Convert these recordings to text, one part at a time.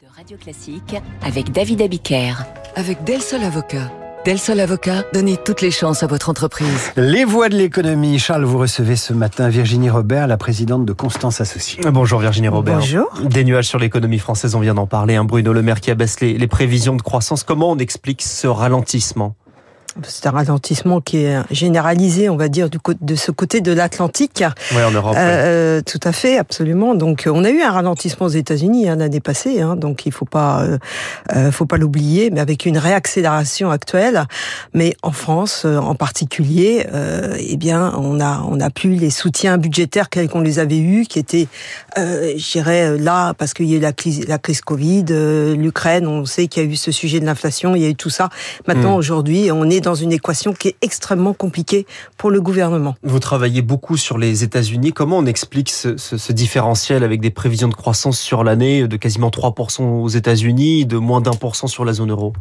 de Radio Classique avec David Abiker. Avec Del Sol Avocat. Del Sol Avocat, donnez toutes les chances à votre entreprise. Les voix de l'économie. Charles, vous recevez ce matin Virginie Robert, la présidente de Constance Associés. Bonjour Virginie Robert. Bonjour. Des nuages sur l'économie française, on vient d'en parler. Un Bruno Le Maire qui abaisse les, les prévisions de croissance. Comment on explique ce ralentissement? C'est un ralentissement qui est généralisé, on va dire, du de ce côté de l'Atlantique. Oui, en Europe. Euh, Tout à fait, absolument. Donc, on a eu un ralentissement aux États-Unis hein, l'année passée, hein, donc il faut pas, euh, euh, faut pas l'oublier, mais avec une réaccélération actuelle. Mais en France, euh, en particulier, euh, eh bien, on a, on a plus les soutiens budgétaires qu'on les avait eus, qui étaient, euh, je dirais, là parce qu'il y a eu la crise, la crise Covid, l'Ukraine, on sait qu'il y a eu ce sujet de l'inflation, il y a eu tout ça. Maintenant, mmh. aujourd'hui, on est dans une équation qui est extrêmement compliquée pour le gouvernement. Vous travaillez beaucoup sur les États-Unis. Comment on explique ce, ce, ce, différentiel avec des prévisions de croissance sur l'année de quasiment 3% aux États-Unis, de moins d'un pour cent sur la zone euro?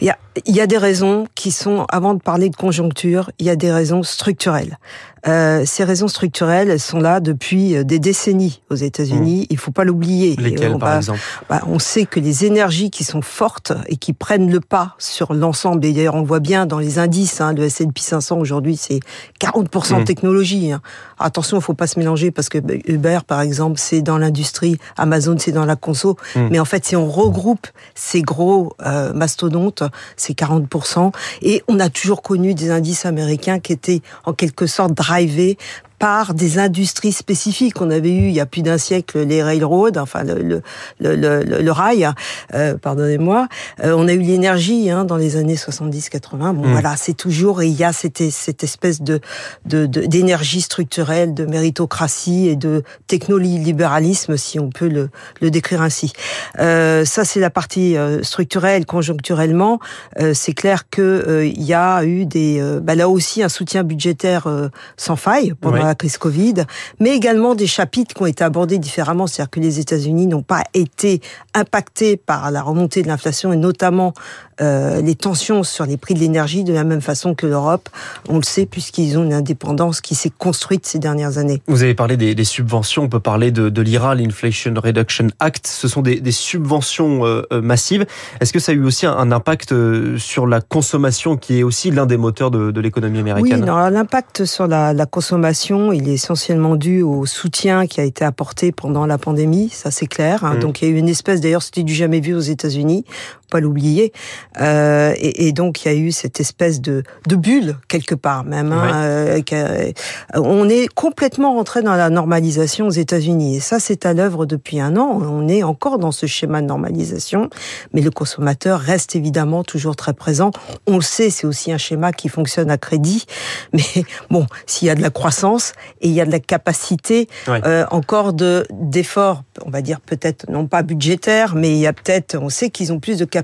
Il y, a, il y a des raisons qui sont, avant de parler de conjoncture, il y a des raisons structurelles. Euh, ces raisons structurelles, elles sont là depuis euh, des décennies aux États-Unis. Mmh. Il faut pas l'oublier. Lesquelles, on, par exemple? bah, On sait que les énergies qui sont fortes et qui prennent le pas sur l'ensemble, et d'ailleurs on le voit bien dans les indices, hein, le S&P 500 aujourd'hui c'est 40% mmh. de technologie. Hein. Attention, il faut pas se mélanger parce que bah, Uber, par exemple, c'est dans l'industrie, Amazon c'est dans la conso. Mmh. Mais en fait, si on regroupe ces gros euh, mastodontes, c'est 40%. Et on a toujours connu des indices américains qui étaient en quelque sorte drivé par des industries spécifiques. On avait eu il y a plus d'un siècle les railroads, enfin le, le, le, le, rail, euh, pardonnez-moi. Euh, on a eu l'énergie hein, dans les années 70-80. Bon mmh. voilà, c'est toujours et il y a cette, cette espèce de d'énergie de, structurelle, de méritocratie et de technolibéralisme, si on peut le, le décrire ainsi. Euh, ça c'est la partie euh, structurelle, conjoncturellement. Euh, c'est clair que euh, il y a eu des bah, là aussi un soutien budgétaire sans faille pendant la crise Covid, mais également des chapitres qui ont été abordés différemment, c'est-à-dire que les États-Unis n'ont pas été impactés par la remontée de l'inflation et notamment euh, les tensions sur les prix de l'énergie de la même façon que l'Europe. On le sait puisqu'ils ont une indépendance qui s'est construite ces dernières années. Vous avez parlé des, des subventions, on peut parler de, de l'IRA, l'Inflation Reduction Act. Ce sont des, des subventions euh, massives. Est-ce que ça a eu aussi un, un, impact euh, sur la consommation qui est aussi l'un des moteurs de, de l'économie américaine? Oui, l'impact sur la, la consommation il est essentiellement dû au soutien qui a été apporté pendant la pandémie, ça c'est clair. Mmh. Donc il y a eu une espèce, d'ailleurs c'était du jamais vu aux États-Unis, pas l'oublier. Euh, et, et, donc il y a eu cette espèce de, de bulle quelque part même. Hein, euh, on est complètement rentré dans la normalisation aux États-Unis et ça c'est à l'œuvre depuis un an. On est encore dans ce schéma de normalisation, mais le consommateur reste évidemment toujours très présent. On le sait, c'est aussi un schéma qui fonctionne à crédit. Mais bon, s'il y a de la croissance et il y a de la capacité euh, encore de d'efforts, on va dire peut-être non pas budgétaire, mais il y a peut-être, on sait qu'ils ont plus de capacité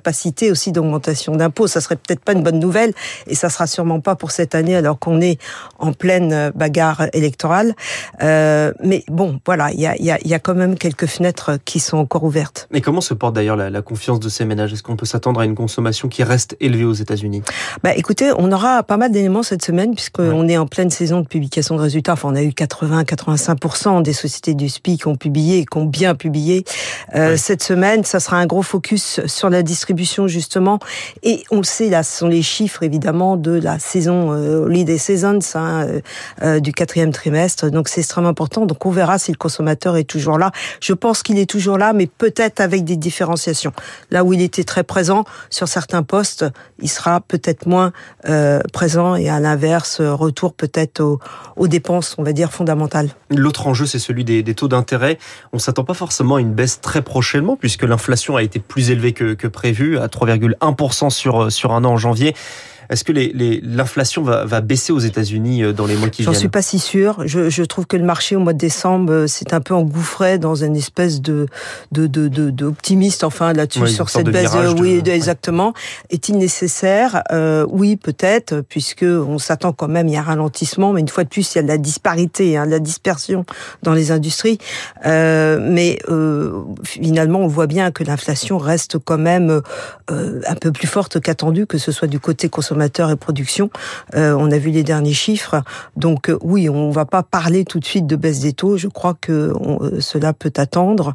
aussi d'augmentation d'impôts. Ça serait peut-être pas une bonne nouvelle et ça sera sûrement pas pour cette année alors qu'on est en pleine bagarre électorale. Euh, mais bon, voilà, il y a, y, a, y a quand même quelques fenêtres qui sont encore ouvertes. Mais comment se porte d'ailleurs la, la confiance de ces ménages? Est-ce qu'on peut s'attendre à une consommation qui reste élevée aux États-Unis? Bah écoutez, on aura pas mal d'éléments cette semaine puisqu'on ouais. est en pleine saison de publication de résultats. Enfin, on a eu 80-85% des sociétés du SPI qui ont publié et qui ont bien publié euh, ouais. cette semaine. Ça sera un gros focus sur la distribution justement. Et on le sait, là, ce sont les chiffres évidemment de la saison euh, holiday seasons hein, euh, du quatrième trimestre. Donc c'est extrêmement important. Donc on verra si le consommateur est toujours là. Je pense qu'il est toujours là, mais peut-être avec des différenciations. Là où il était très présent sur certains postes, il sera peut-être moins euh, présent et à l'inverse, retour peut-être aux, aux dépenses, on va dire fondamentales. L'autre enjeu, c'est celui des, des taux d'intérêt. On s'attend pas forcément à une baisse très prochainement puisque l'inflation a été plus élevée que, que prévu, à 3,1% sur, sur un an en janvier. Est-ce que l'inflation va, va, baisser aux États-Unis euh, dans les mois qui viennent J'en suis pas si sûr. Je, je, trouve que le marché au mois de décembre s'est euh, un peu engouffré dans une espèce de d'optimiste, de, de, enfin là-dessus oui, sur cette baisse. De, oui, de, exactement. Est-il nécessaire? Euh, Oui, peut-être, puisque on s'attend quand même il y a un ralentissement, mais une fois de plus il y a de la disparité, hein, de la dispersion dans les industries. Euh, mais euh, finalement, on voit bien que l'inflation reste quand même euh, un peu plus forte qu'attendu, que ce soit du côté consommateur consommateurs et production. on a vu les derniers chiffres. Donc oui, on va pas parler tout de suite de baisse des taux. Je crois que cela peut attendre,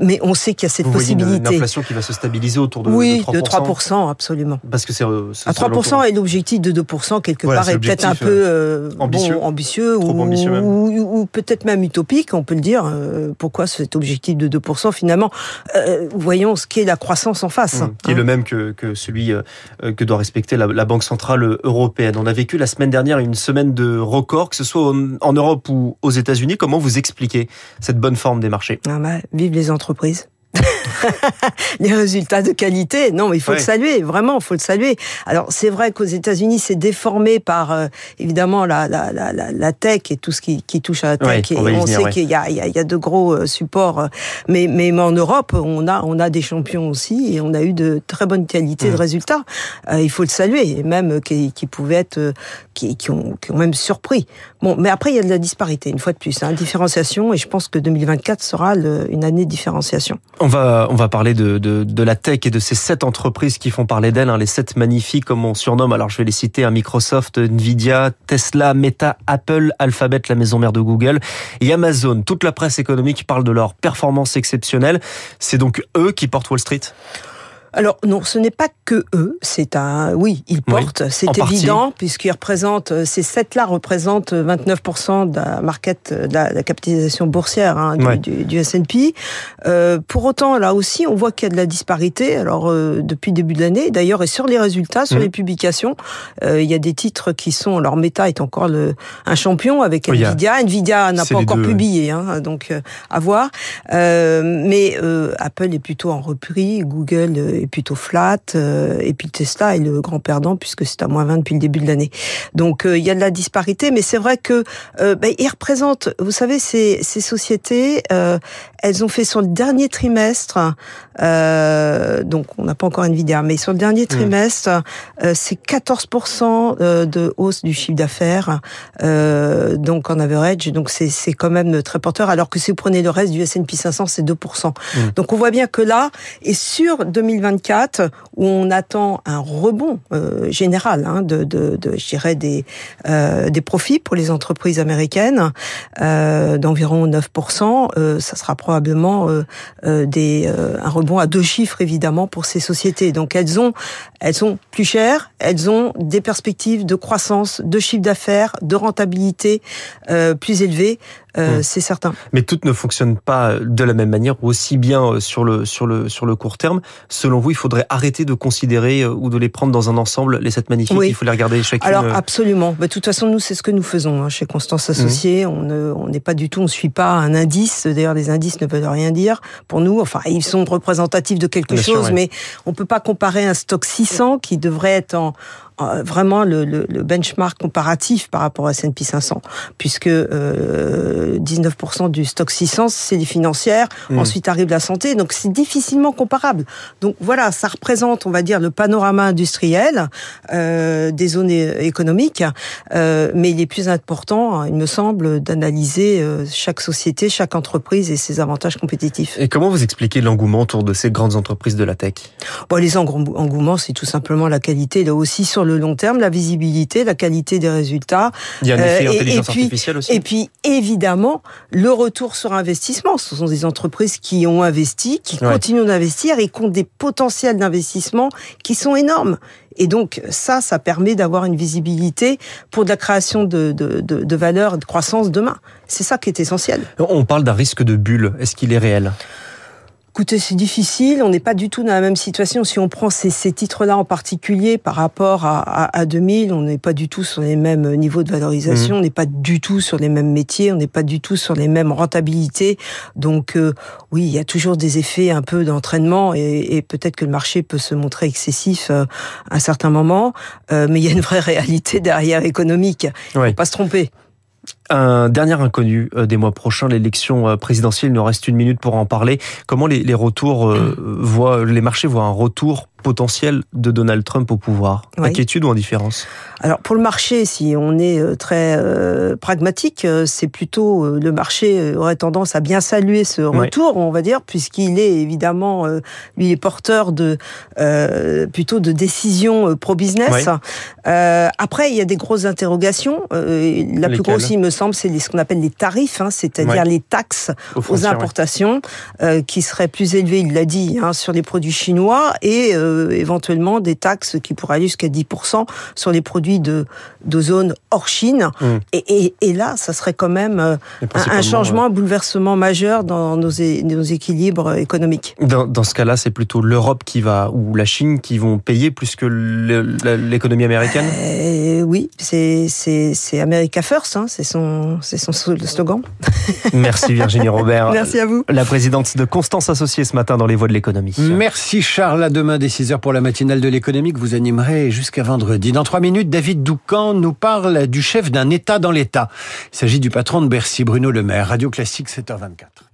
mais on sait qu'il y a cette Vous possibilité. Voyez une, inflation qui va se stabiliser autour de, oui, de 3%. de 3%, absolument. Parce que c'est à 3% et l'objectif de 2% quelque voilà, part est, peut-être un peu ambitieux, bon, ambitieux Trop ou, ambitieux ou, ou peut-être même utopique, on peut le dire. pourquoi cet objectif de 2% finalement euh, Voyons ce qu'est la croissance en face. Mmh, qui hein. est le même que, que celui euh, que doit respecter la, la, Banque Centrale Européenne. On a vécu la semaine dernière une semaine de record, que ce soit en, Europe ou aux États-Unis. Comment vous expliquez cette bonne forme des marchés? Ah bah, Vive les entreprises les résultats de qualité. Non, mais il faut ouais. le saluer, vraiment, il faut le saluer. Alors, c'est vrai qu'aux États-Unis, c'est déformé par, euh, évidemment, la, la, la, la, tech et tout ce qui, qui touche à la tech. Ouais, et on, on venir, sait ouais. qu'il y a, il y, y a de gros euh, supports. Mais, mais, mais, en Europe, on a, on a des champions aussi et on a eu de très bonnes qualités Mmh. de résultats. Euh, il faut le saluer, et même qui, qui pouvaient être, euh, qui, qui, ont, qui ont même surpris. Bon, mais après, il y a de la disparité, une fois de plus, hein, différenciation, et je pense que 2024 sera le, une année de différenciation. On va, on va parler de, de, la tech et de ces sept entreprises qui font parler d'elles, hein, les sept magnifiques, comme on surnomme. Alors, je vais les citer hein, Microsoft, Nvidia, Tesla, Meta, Apple, Alphabet, la maison mère de Google, et Amazon. Toute la presse économique parle de leur performance exceptionnelle. C'est donc eux qui portent Wall Street? Alors non, ce n'est pas que eux, c'est un oui, ils portent, oui, c'est évident puisqu'ils représentent euh, ces sept là représentent 29% de la market de la, la capitalisation boursière hein, du, ouais. du, du S&P. Euh, pour autant, là aussi, on voit qu'il y a de la disparité. Alors euh, depuis le début de l'année, d'ailleurs, et sur les résultats, sur mmh. les publications, euh, il y a des titres qui sont. Alors Meta est encore le un champion avec oui, Nvidia. A... Nvidia n'a pas encore deux, publié, hein, donc euh, à voir. Euh, mais Apple est plutôt en repris, Google est plutôt flat, euh, et puis Tesla est le grand perdant puisque c'est à moins 20 depuis le début de l'année. Donc euh, il y a de la disparité, mais c'est vrai que ben, ils représentent, vous savez, ces, ces sociétés, elles ont fait sur le dernier trimestre, donc on n'a pas encore Nvidia, mais sur le dernier trimestre, mmh. c'est 14% de hausse du chiffre d'affaires, donc en average, donc c'est c'est quand même très porteur, alors que si vous prenez le reste du S&P 500, c'est 2%. Mmh. Donc on voit bien que là, et sur 2024, où on attend un rebond euh, général hein, de, euh, des profits pour les entreprises américaines euh, d'environ 9%. Euh, ça sera probablement un rebond à deux chiffres, évidemment, pour ces sociétés. Donc elles ont, elles sont plus chères, elles ont des perspectives de croissance, de chiffre d'affaires, de rentabilité plus élevées. Euh, mmh. C'est certain. Mais toutes ne fonctionnent pas de la même manière ou aussi bien sur le, sur, le, sur le court terme. Selon vous, il faudrait arrêter de considérer ou de les prendre dans un ensemble, les sept magnifiques oui. Il faut les regarder chacune Alors absolument. De toute façon, nous, c'est ce que nous faisons hein, chez Constance Associés. Mmh. On n'est pas du tout, on ne suit pas un indice. D'ailleurs, les indices ne veulent rien dire pour nous. Enfin, ils sont représentatifs de quelque bien chose, sûr, mais on peut pas comparer un stock 600 qui devrait être en vraiment le, le, le, benchmark comparatif par rapport à S&P 500, puisque euh, 19% du stock 600 c'est les financières, mmh. ensuite arrive la santé, donc c'est difficilement comparable. Donc voilà, ça représente, on va dire, le panorama industriel euh, des zones économiques, euh, mais il est plus important, il me semble, d'analyser euh, chaque société, chaque entreprise et ses avantages compétitifs. Et comment vous expliquez l'engouement autour de ces grandes entreprises de la tech? Bon, Les engouements, c'est tout simplement la qualité, là aussi sur le long terme, la visibilité, la qualité des résultats. Il y a un effet euh, intelligence et puis, artificielle aussi. Et puis, évidemment, le retour sur investissement. Ce sont des entreprises qui ont investi, qui Ouais. continuent d'investir et qui ont des potentiels d'investissement qui sont énormes. Et donc, ça, ça permet d'avoir une visibilité pour de la création de, de, de, de valeur et de croissance demain. C'est ça qui est essentiel. On parle d'un risque de bulle. Est-ce qu'il est réel? Écoutez, c'est difficile. On n'est pas du tout dans la même situation. Si on prend ces, ces titres-là en particulier par rapport à, à, à 2000, on n'est pas du tout sur les mêmes niveaux de valorisation. Mmh. On n'est pas du tout sur les mêmes métiers. On n'est pas du tout sur les mêmes rentabilités. Donc, euh, oui, il y a toujours des effets un peu d'entraînement et, et peut-être que le marché peut se montrer excessif euh, à un certain moment. Euh, mais il y a une vraie réalité derrière économique. Ouais. Faut pas se tromper. Un dernier inconnu des mois prochains, l'élection présidentielle. Il nous reste une minute pour en parler. Comment les, les retours voient, les marchés voient un retour potentiel de Donald Trump au pouvoir? Oui. Inquiétude ou indifférence? Alors pour le marché, si on est euh, très euh, pragmatique, euh, c'est plutôt euh, le marché aurait tendance à bien saluer ce retour, oui. on va dire, puisqu'il est évidemment euh, lui est porteur de plutôt de décisions pro-business. Oui. après, il y a des grosses interrogations. la Lesquelles? plus grosse, il me semble, c'est ce qu'on appelle les tarifs, hein, c'est-à-dire les taxes aux, aux importations, qui seraient plus élevées, il l'a dit, hein, sur les produits chinois et euh, éventuellement des taxes qui pourraient aller jusqu'à 10% sur les produits de, de zone hors Chine. Mmh. Et, et, et, là, ça serait quand même euh, un, changement, un bouleversement majeur dans nos, nos équilibres économiques. Dans, dans ce cas-là, c'est plutôt l'Europe qui va, ou la Chine qui vont payer plus que l'économie américaine? Euh, Oui, c'est America First, hein, c'est son, son slogan. Merci Virginie Robert. Merci à vous. La présidente de Constance Associée ce matin dans les voies de l'économie. Merci Charles, à demain dès 6h pour la matinale de l'économie que vous animerez jusqu'à vendredi. Dans trois minutes, David Doucan nous parle du chef d'un État dans l'État. Il s'agit du patron de Bercy, Bruno Le Maire. Radio Classique 7h24.